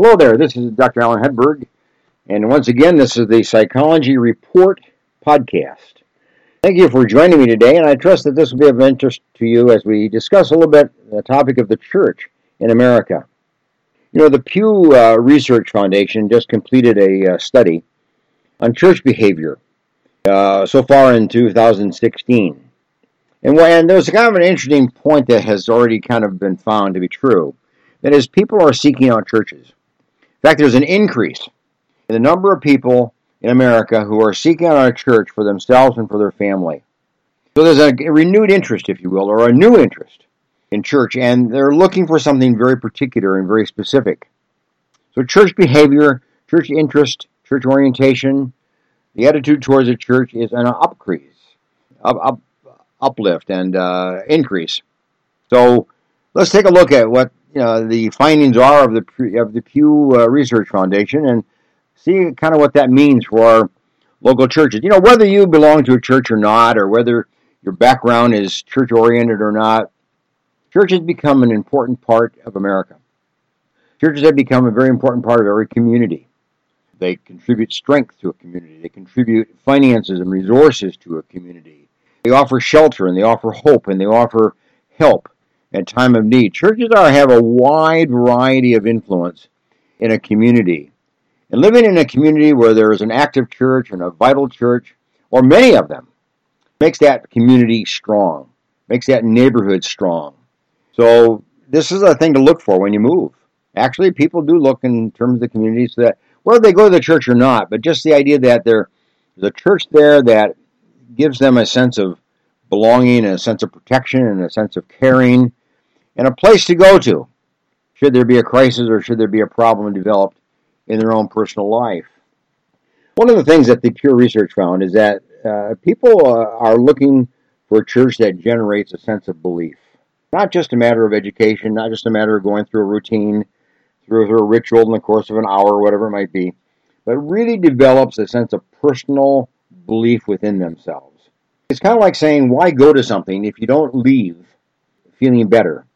Hello there, this is Dr. Alan Hedberg, and once again, this is the Psychology Report podcast. Thank you for joining me today, and I trust that this will be of interest to you as we discuss a little bit the topic of the church in America. You know, the Pew uh, Research Foundation just completed a uh, study on church behavior uh, so far in 2016. And, and there's kind of an interesting point that has already kind of been found to be true. That is, people are seeking out churches. In fact, there's an increase in the number of people in America who are seeking out a church for themselves and for their family. So there's a renewed interest, if you will, or a new interest in church, and they're looking for something very particular and very specific. So church behavior, church interest, church orientation, the attitude towards the church is an upcrease, up, up, uplift, and uh, increase. So let's take a look at what you know, the findings are of the of the Pew uh, Research Foundation and see kind of what that means for our local churches. You know, whether you belong to a church or not, or whether your background is church oriented or not, churches become an important part of America. Churches have become a very important part of every community. They contribute strength to a community. They contribute finances and resources to a community. They offer shelter and they offer hope and they offer help at time of need. Churches are have a wide variety of influence in a community. And living in a community where there is an active church and a vital church, or many of them, makes that community strong, makes that neighborhood strong. So this is a thing to look for when you move. Actually, people do look in terms of the communities that whether they go to the church or not, but just the idea that there's a church there that gives them a sense of belonging and a sense of protection and a sense of caring and a place to go to should there be a crisis or should there be a problem developed in their own personal life. One of the things that the Pew Research found is that uh, people uh, are looking for a church that generates a sense of belief. Not just a matter of education, not just a matter of going through a routine, through a ritual in the course of an hour, or whatever it might be, but really develops a sense of personal belief within themselves. It's kind of like saying, why go to something if you don't leave feeling better?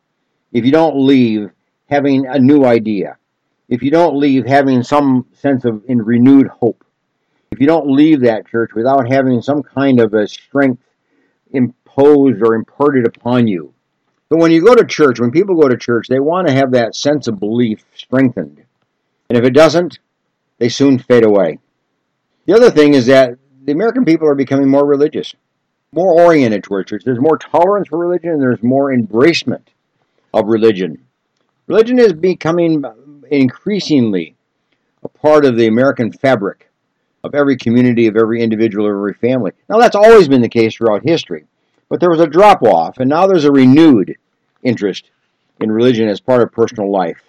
If you don't leave having a new idea, if you don't leave having some sense of in renewed hope, if you don't leave that church without having some kind of a strength imposed or imparted upon you. But when you go to church, when people go to church, they want to have that sense of belief strengthened. And if it doesn't, they soon fade away. The other thing is that the American people are becoming more religious, more oriented toward church. There's more tolerance for religion, and there's more embracement of religion. Religion is becoming increasingly a part of the American fabric of every community, of every individual, of every family. Now, that's always been the case throughout history, but there was a drop off, and now there's a renewed interest in religion as part of personal life.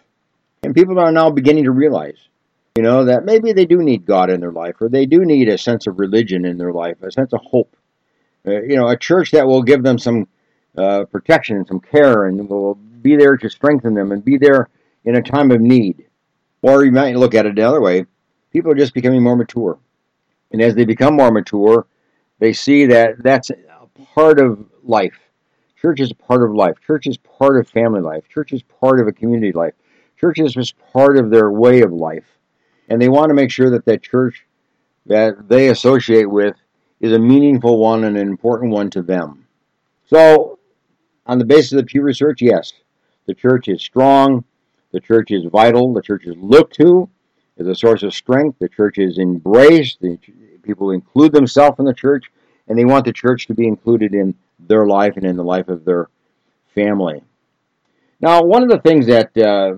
And people are now beginning to realize, you know, that maybe they do need God in their life, or they do need a sense of religion in their life, a sense of hope. Uh, you know, a church that will give them some uh, protection and some care and will be there to strengthen them and be there in a time of need. Or you might look at it the other way people are just becoming more mature. And as they become more mature, they see that that's a part of life. Church is a part of life. Church is part of family life. Church is part of a community life. Church is just part of their way of life. And they want to make sure that that church that they associate with is a meaningful one and an important one to them. So, on the basis of the Pew Research, yes, the church is strong. The church is vital. The church is looked to as a source of strength. The church is embraced. The people include themselves in the church, and they want the church to be included in their life and in the life of their family. Now, one of the things that uh,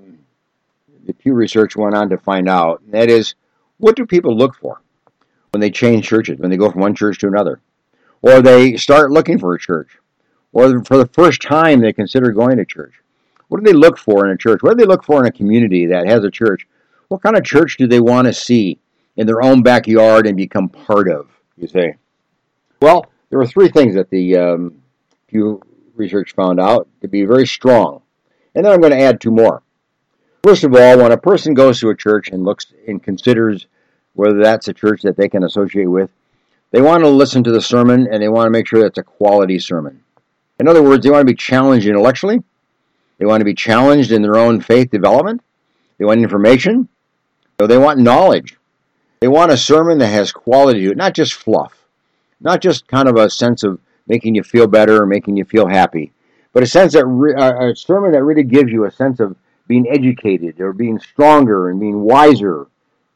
the Pew Research went on to find out that is, what do people look for when they change churches, when they go from one church to another, or they start looking for a church, or for the first time they consider going to church? What do they look for in a church? What do they look for in a community that has a church? What kind of church do they want to see in their own backyard and become part of, you say? Well, there were three things that the um, Pew Research found out to be very strong. And then I'm going to add two more. First of all, when a person goes to a church and looks and considers whether that's a church that they can associate with, they want to listen to the sermon and they want to make sure that's a quality sermon. In other words, they want to be challenged intellectually they want to be challenged in their own faith development. They want information. So they want knowledge. They want a sermon that has quality to it, not just fluff, not just kind of a sense of making you feel better or making you feel happy, but a sense that re- a sermon that really gives you a sense of being educated or being stronger and being wiser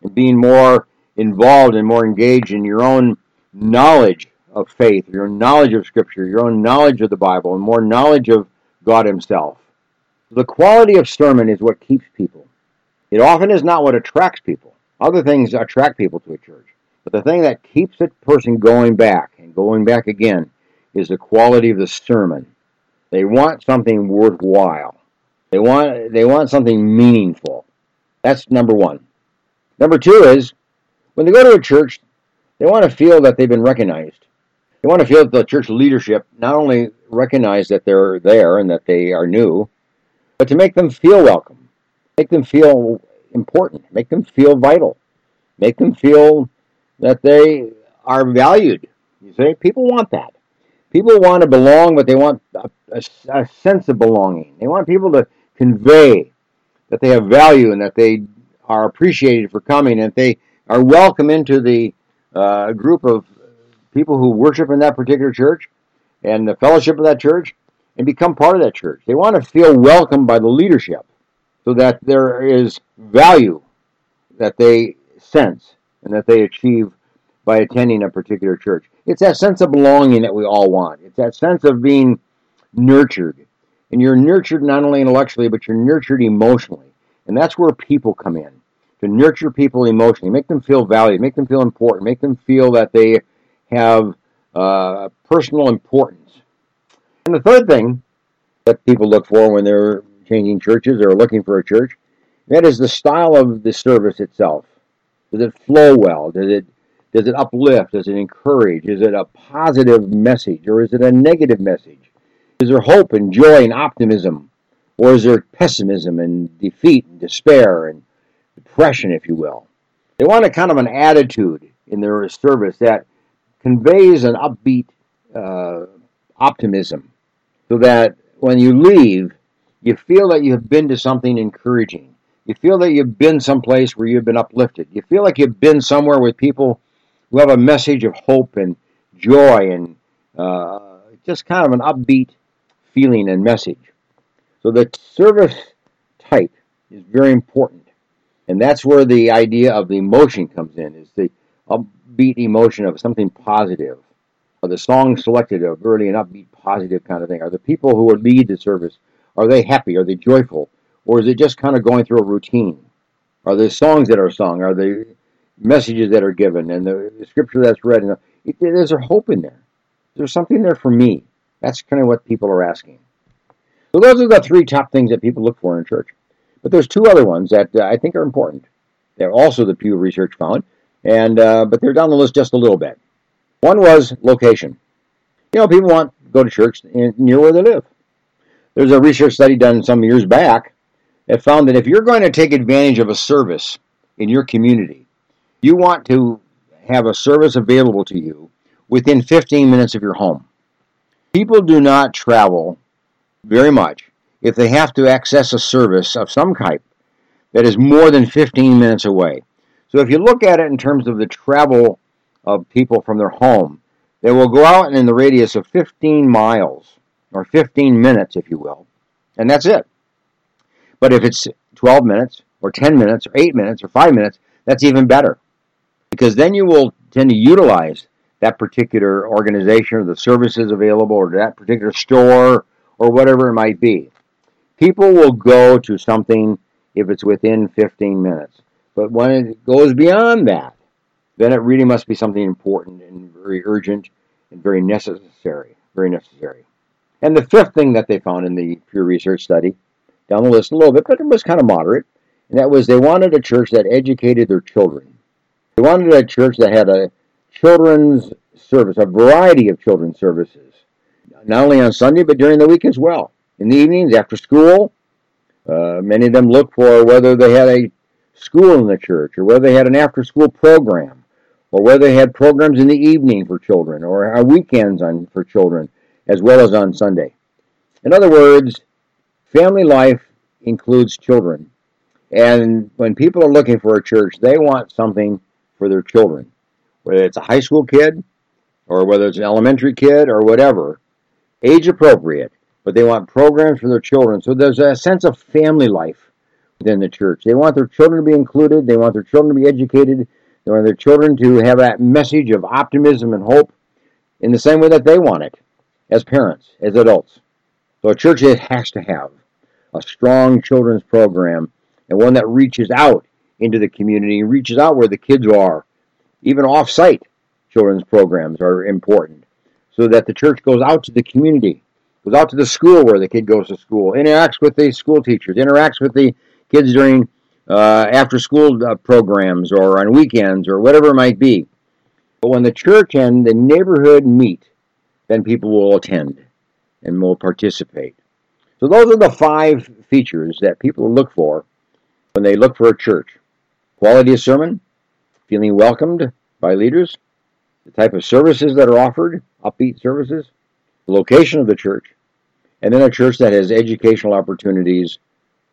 and being more involved and more engaged in your own knowledge of faith, your knowledge of Scripture, your own knowledge of the Bible, and more knowledge of God Himself. The quality of sermon is what keeps people. It often is not what attracts people. Other things attract people to a church. But the thing that keeps a person going back and going back again is the quality of the sermon. They want something worthwhile. They want they want something meaningful. That's number one. Number two is when they go to a church, they want to feel that they've been recognized. They want to feel that the church leadership not only recognize that they're there and that they are new, but to make them feel welcome, make them feel important, make them feel vital, make them feel that they are valued. You see, people want that. People want to belong, but they want a, a, a sense of belonging. They want people to convey that they have value and that they are appreciated for coming and they are welcome into the uh, group of people who worship in that particular church and the fellowship of that church and become part of that church. They want to feel welcomed by the leadership so that there is value that they sense and that they achieve by attending a particular church. It's that sense of belonging that we all want. It's that sense of being nurtured. And you're nurtured not only intellectually, but you're nurtured emotionally. And that's where people come in to nurture people emotionally, make them feel valued, make them feel important, make them feel that they have uh, personal importance. And the third thing that people look for when they're changing churches or looking for a church, that is the style of the service itself. Does it flow well? Does it does it uplift? Does it encourage? Is it a positive message or is it a negative message? Is there hope and joy and optimism? Or is there pessimism and defeat and despair and depression, if you will? They want a kind of an attitude in their service that conveys an upbeat uh, optimism so that when you leave, you feel that you have been to something encouraging. You feel that you've been someplace where you've been uplifted. You feel like you've been somewhere with people who have a message of hope and joy and uh, just kind of an upbeat feeling and message. So the service type is very important. And that's where the idea of the emotion comes in, is the upbeat emotion of something positive. Are the songs selected are really an upbeat, positive kind of thing? Are the people who lead the service, are they happy? Are they joyful? Or is it just kind of going through a routine? Are the songs that are sung? Are the messages that are given and the scripture that's read? And there's a hope in there. There's something there for me. That's kind of what people are asking. So those are the three top things that people look for in church. But there's two other ones that uh, I think are important. They're also the Pew Research found, and uh, but they're down the list just a little bit. One was location. You know, people want to go to church near where they live. There's a research study done some years back that found that if you're going to take advantage of a service in your community, you want to have a service available to you within 15 minutes of your home. People do not travel very much if they have to access a service of some type that is more than 15 minutes away. So if you look at it in terms of the travel of people from their home, they will go out and in the radius of 15 miles or 15 minutes, if you will, and that's it. But if it's 12 minutes or 10 minutes or 8 minutes or 5 minutes, that's even better because then you will tend to utilize that particular organization or the services available or that particular store or whatever it might be. People will go to something if it's within 15 minutes. But when it goes beyond that, then it really must be something important and very urgent and very necessary. Very necessary. And the fifth thing that they found in the Pew Research study, down the list a little bit, but it was kind of moderate, and that was they wanted a church that educated their children. They wanted a church that had a children's service, a variety of children's services, not only on Sunday, but during the week as well. In the evenings, after school, uh, many of them looked for whether they had a school in the church or whether they had an after school program or whether they had programs in the evening for children or weekends on, for children as well as on Sunday. In other words, family life includes children. And when people are looking for a church, they want something for their children, whether it's a high school kid or whether it's an elementary kid or whatever, age appropriate, but they want programs for their children. So there's a sense of family life within the church. They want their children to be included, they want their children to be educated, they want their children to have that message of optimism and hope in the same way that they want it as parents, as adults. So a church has to have a strong children's program and one that reaches out into the community reaches out where the kids are. Even off-site children's programs are important so that the church goes out to the community, goes out to the school where the kid goes to school, interacts with the school teachers, interacts with the kids during uh, after school uh, programs or on weekends or whatever it might be. But when the church and the neighborhood meet, then people will attend and will participate. So those are the five features that people look for when they look for a church. Quality of sermon, feeling welcomed by leaders, the type of services that are offered, upbeat services, the location of the church, and then a church that has educational opportunities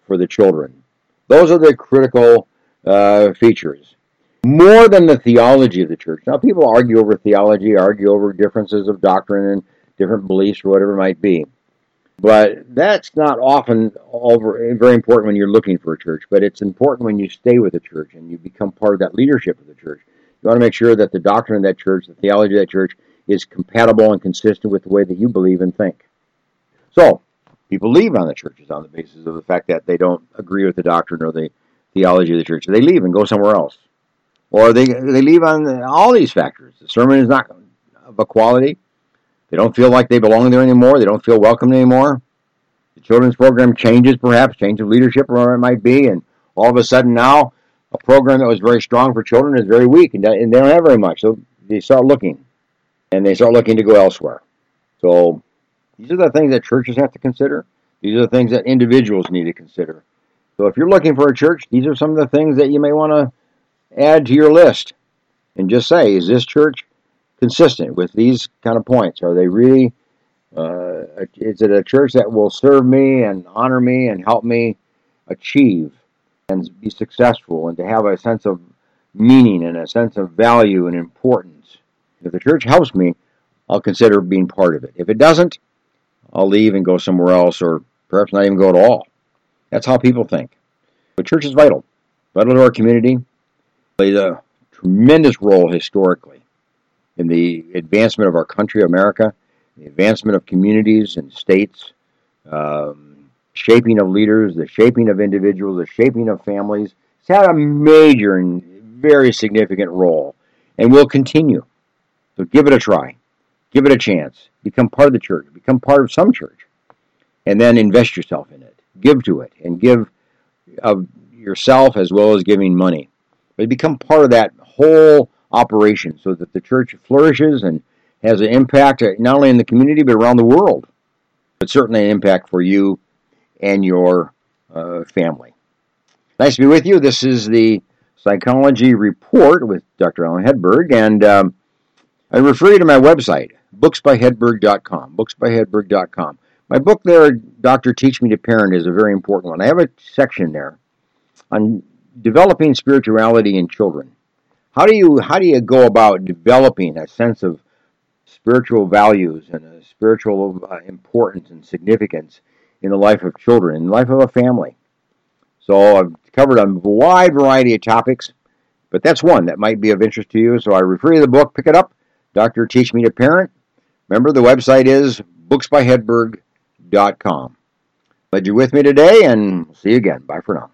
for the children. Those are the critical uh, features. More than the theology of the church. Now, people argue over theology, argue over differences of doctrine and different beliefs or whatever it might be. But that's not often over, very important when you're looking for a church, but it's important when you stay with a church and you become part of that leadership of the church. You want to make sure that the doctrine of that church, the theology of that church, is compatible and consistent with the way that you believe and think. So, people leave on the churches on the basis of the fact that they don't agree with the doctrine or the theology of the church. They leave and go somewhere else. Or they, they leave on all these factors. The sermon is not of a quality. They don't feel like they belong there anymore. They don't feel welcome anymore. The children's program changes, perhaps, change of leadership, or whatever it might be, and all of a sudden now a program that was very strong for children is very weak, and they don't have very much. So they start looking, and they start looking to go elsewhere. So these are the things that churches have to consider. These are the things that individuals need to consider. So if you're looking for a church, these are some of the things that you may want to add to your list, and just say, is this church consistent with these kind of points? Are they really, uh, is it a church that will serve me and honor me and help me achieve and be successful and to have a sense of meaning and a sense of value and importance? If the church helps me, I'll consider being part of it. If it doesn't, I'll leave and go somewhere else or perhaps not even go at all. That's how people think. But church is vital, vital to our community, plays a tremendous role historically in the advancement of our country, America, the advancement of communities and states, um, shaping of leaders, the shaping of individuals, the shaping of families. It's had a major and very significant role and will continue. So give it a try. Give it a chance. Become part of the church. Become part of some church. And then invest yourself in it. Give to it and give of yourself as well as giving money. But become part of that whole operation so that the church flourishes and has an impact uh, not only in the community but around the world, but certainly an impact for you and your uh, family. Nice to be with you. This is the Psychology Report with Dr. Alan Hedberg, and um, I refer you to my website, booksbyhedberg.com. Booksbyhedberg.com. My book there, Doctor Teach Me to Parent, is a very important one. I have a section there on developing spirituality in children. How do you how do you go about developing a sense of spiritual values and a spiritual uh, importance and significance in the life of children, in the life of a family? So I've covered a wide variety of topics, but that's one that might be of interest to you. So I refer you to the book, pick it up. Doctor Teach Me to Parent. Remember, the website is booksbyhedberg.com. Glad you're with me today, and see you again. Bye for now.